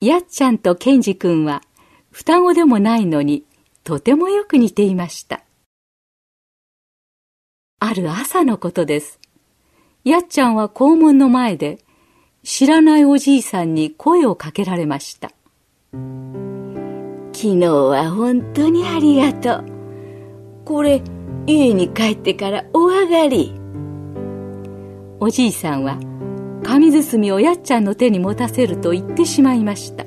やっちゃんとケンジ君は双子でもないのにとてもよく似ていましたある朝のことですやっちゃんは校門の前で知らないおじいさんに声をかけられました。昨日は本当にありがとう。これ、家に帰ってからお上がり。おじいさんは紙包みをやっちゃんの手に持たせると言ってしまいました。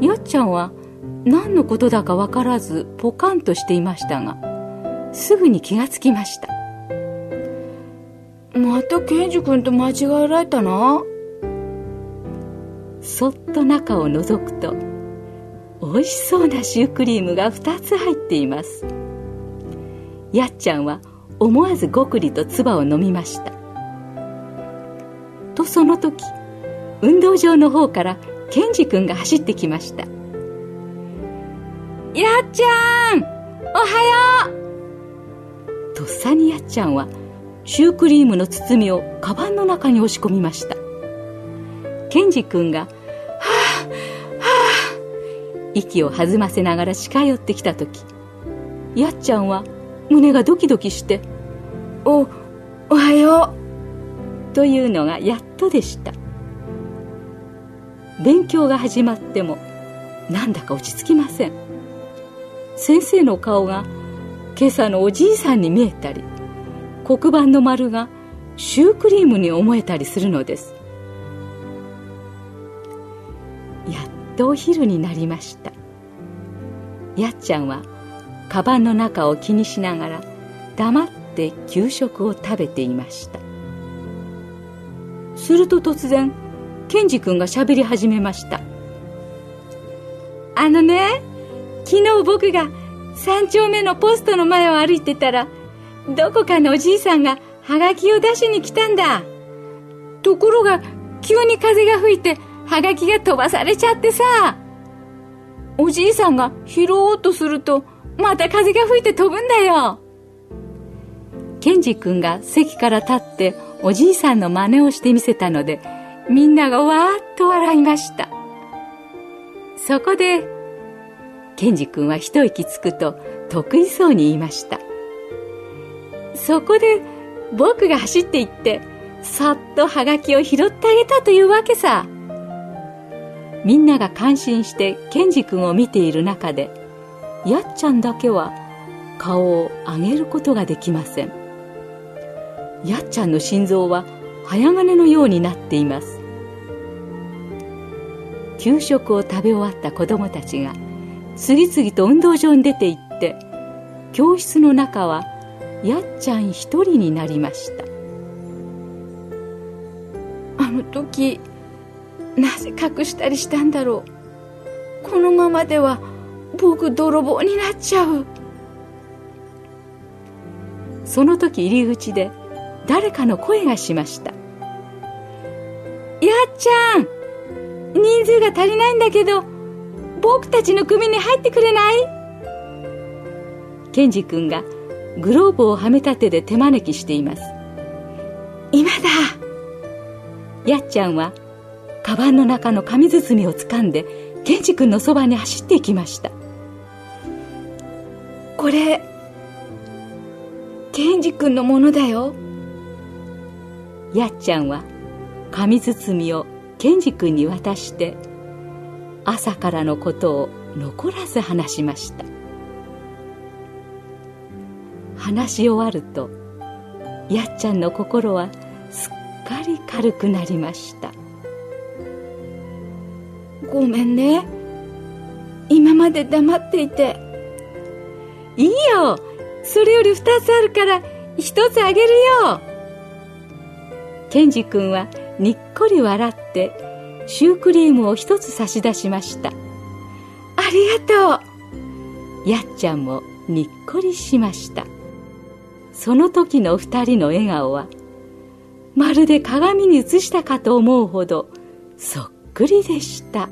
やっちゃんは何のことだかわからずポカンとしていましたが、すぐに気がつきました。またケンジ君と間違えられたなそっと中を覗くと美味しそうなシュークリームが2つ入っていますやっちゃんは思わずごくりと唾を飲みましたとその時運動場の方からケンジ君が走ってきましたやっちゃんおはよう！とっさにやっちゃんはシュークリームの包みをカバンの中に押し込みました。ケンジ君が「はあはあ」息を弾ませながら近寄ってきた時やっちゃんは胸がドキドキして「お」というのがやっとでした。勉強が始まってもなんだか落ち着きません。先生の顔が今朝のおじいさんに見えたり黒板の丸がシュークリームに思えたりするのです。やっとお昼になりました。やっちゃんはカバンの中を気にしながら黙って給食を食べていました。すると突然ケンジ君がしゃべり始めましたあのね昨日僕が三丁目のポストの前を歩いてたらどこかのおじいさんがハガキを出しに来たんだ。ところが、急に風が吹いて、ハガキが飛ばされちゃってさ。おじいさんが拾おうとすると、また風が吹いて飛ぶんだよ。ケンジ君が席から立っておじいさんの真似をしてみせたので、みんながわーっと笑いました。そこで、ケンジ君は一息つくと得意そうに言いました。そこで僕が走って行ってさっとハガキを拾ってあげたというわけさみんなが感心してケンジ君を見ている中でやっちゃんだけは顔を上げることができませんやっちゃんの心臓は早金のようになっています。給食を食べ終わった子供たちが次々と運動場に出て行って教室の中はやっちゃん一人になりました。あの時なぜ隠したりしたんだろう。このままでは僕泥棒になっちゃう。その時入り口で誰かの声がしました。やっちゃん人数が足りないんだけど僕たちの組に入ってくれない？ケンジ君がグローブをはめた手で手招きしています。今だ。やっちゃんはカバンの中の紙包みを掴んでケンジ君のそばに走っていきました。これケンジ君のものだよ。やっちゃんは紙包みをケンジ君に渡して朝からのことを残らず話しました。話し終わるとやっちゃんの心はすっかり軽くなりました。ごめんね。今まで黙っていて。いいよ。それより2つあるから1つあげるよケンジ君はにっこり笑ってシュークリームを一つ差し出しました。ありがとう。やっちゃんもにっこりしました。その時の二人の笑顔はまるで鏡に映したかと思うほどそっくりでした